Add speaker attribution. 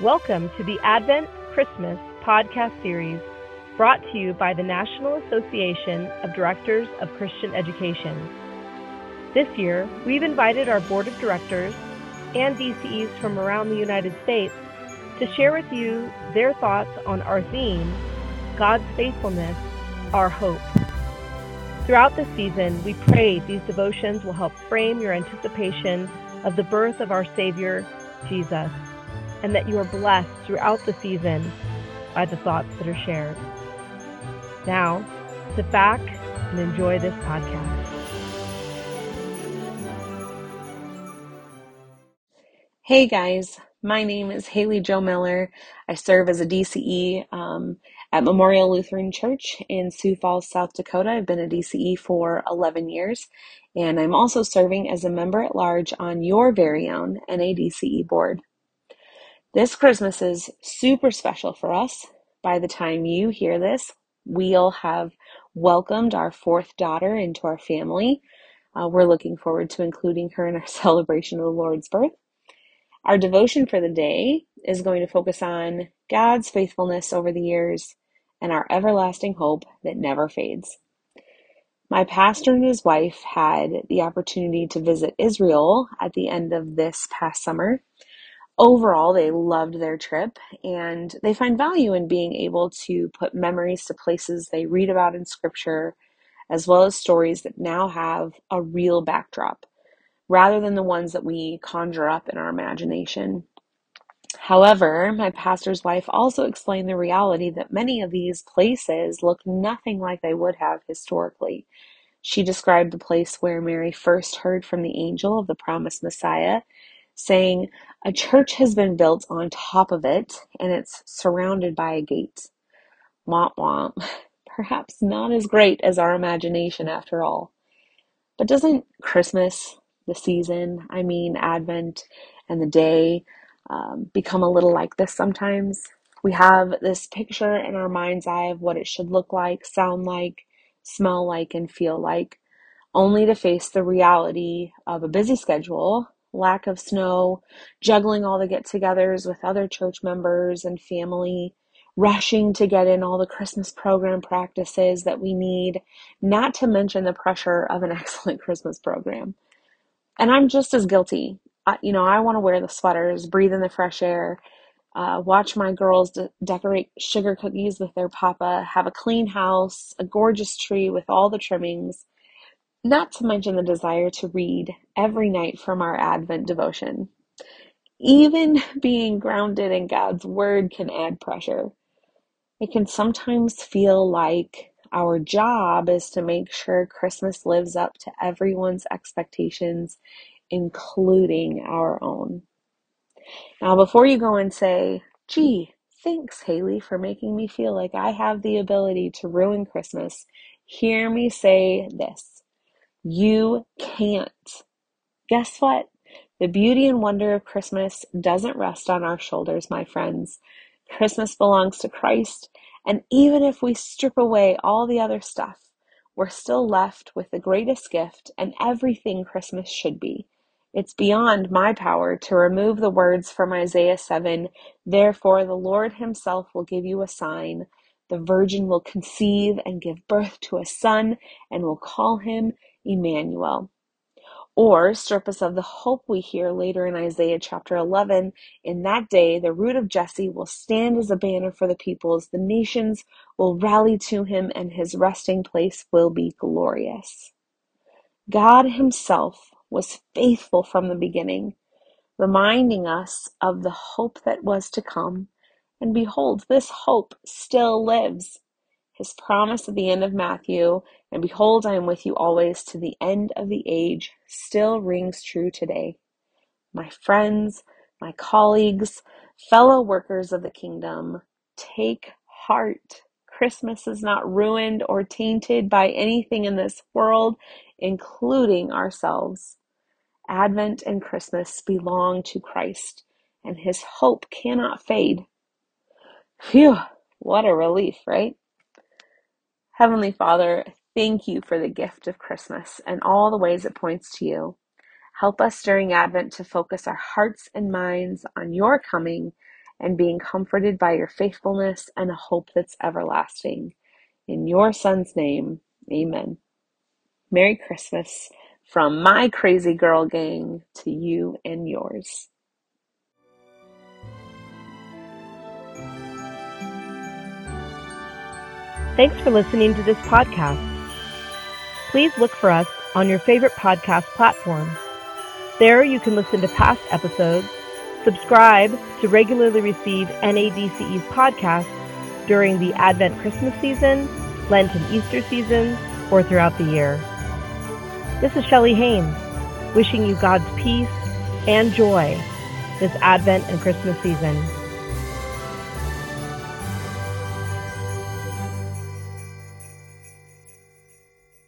Speaker 1: Welcome to the Advent Christmas podcast series brought to you by the National Association of Directors of Christian Education. This year, we've invited our board of directors and DCEs from around the United States to share with you their thoughts on our theme, God's faithfulness, our hope. Throughout the season, we pray these devotions will help frame your anticipation of the birth of our Savior, Jesus, and that you are blessed throughout the season by the thoughts that are shared. Now, sit back and enjoy this podcast.
Speaker 2: Hey guys, my name is Hailey Jo Miller. I serve as a DCE um, at Memorial Lutheran Church in Sioux Falls, South Dakota. I've been a DCE for 11 years, and I'm also serving as a member at large on your very own NADCE board. This Christmas is super special for us. By the time you hear this, we'll have welcomed our fourth daughter into our family. Uh, we're looking forward to including her in our celebration of the Lord's birth. Our devotion for the day is going to focus on God's faithfulness over the years and our everlasting hope that never fades. My pastor and his wife had the opportunity to visit Israel at the end of this past summer. Overall, they loved their trip and they find value in being able to put memories to places they read about in scripture, as well as stories that now have a real backdrop rather than the ones that we conjure up in our imagination. However, my pastor's wife also explained the reality that many of these places look nothing like they would have historically. She described the place where Mary first heard from the angel of the promised Messiah, saying, A church has been built on top of it, and it's surrounded by a gate. Womp womp. Perhaps not as great as our imagination after all. But doesn't Christmas the season, I mean, Advent and the day, um, become a little like this sometimes. We have this picture in our mind's eye of what it should look like, sound like, smell like, and feel like, only to face the reality of a busy schedule, lack of snow, juggling all the get togethers with other church members and family, rushing to get in all the Christmas program practices that we need, not to mention the pressure of an excellent Christmas program and I'm just as guilty. I, you know, I want to wear the sweaters, breathe in the fresh air, uh, watch my girls de- decorate sugar cookies with their papa, have a clean house, a gorgeous tree with all the trimmings, not to mention the desire to read every night from our Advent devotion. Even being grounded in God's Word can add pressure. It can sometimes feel like our job is to make sure Christmas lives up to everyone's expectations, including our own. Now, before you go and say, gee, thanks, Hailey, for making me feel like I have the ability to ruin Christmas, hear me say this. You can't. Guess what? The beauty and wonder of Christmas doesn't rest on our shoulders, my friends. Christmas belongs to Christ, and even if we strip away all the other stuff, we're still left with the greatest gift and everything Christmas should be. It's beyond my power to remove the words from Isaiah 7 Therefore, the Lord Himself will give you a sign. The virgin will conceive and give birth to a son, and will call him Emmanuel. Or surface of the hope we hear later in Isaiah chapter 11. In that day, the root of Jesse will stand as a banner for the peoples. The nations will rally to him, and his resting place will be glorious. God Himself was faithful from the beginning, reminding us of the hope that was to come. And behold, this hope still lives. His promise at the end of Matthew, and behold, I am with you always to the end of the age, still rings true today. My friends, my colleagues, fellow workers of the kingdom, take heart. Christmas is not ruined or tainted by anything in this world, including ourselves. Advent and Christmas belong to Christ, and his hope cannot fade. Phew, what a relief, right? Heavenly Father, thank you for the gift of Christmas and all the ways it points to you. Help us during Advent to focus our hearts and minds on your coming and being comforted by your faithfulness and a hope that's everlasting. In your Son's name, amen. Merry Christmas from my crazy girl gang to you and yours.
Speaker 1: Thanks for listening to this podcast. Please look for us on your favorite podcast platform. There you can listen to past episodes, subscribe to regularly receive NADCE's podcasts during the Advent Christmas season, Lent and Easter seasons, or throughout the year. This is Shelley Haynes, wishing you God's peace and joy this Advent and Christmas season.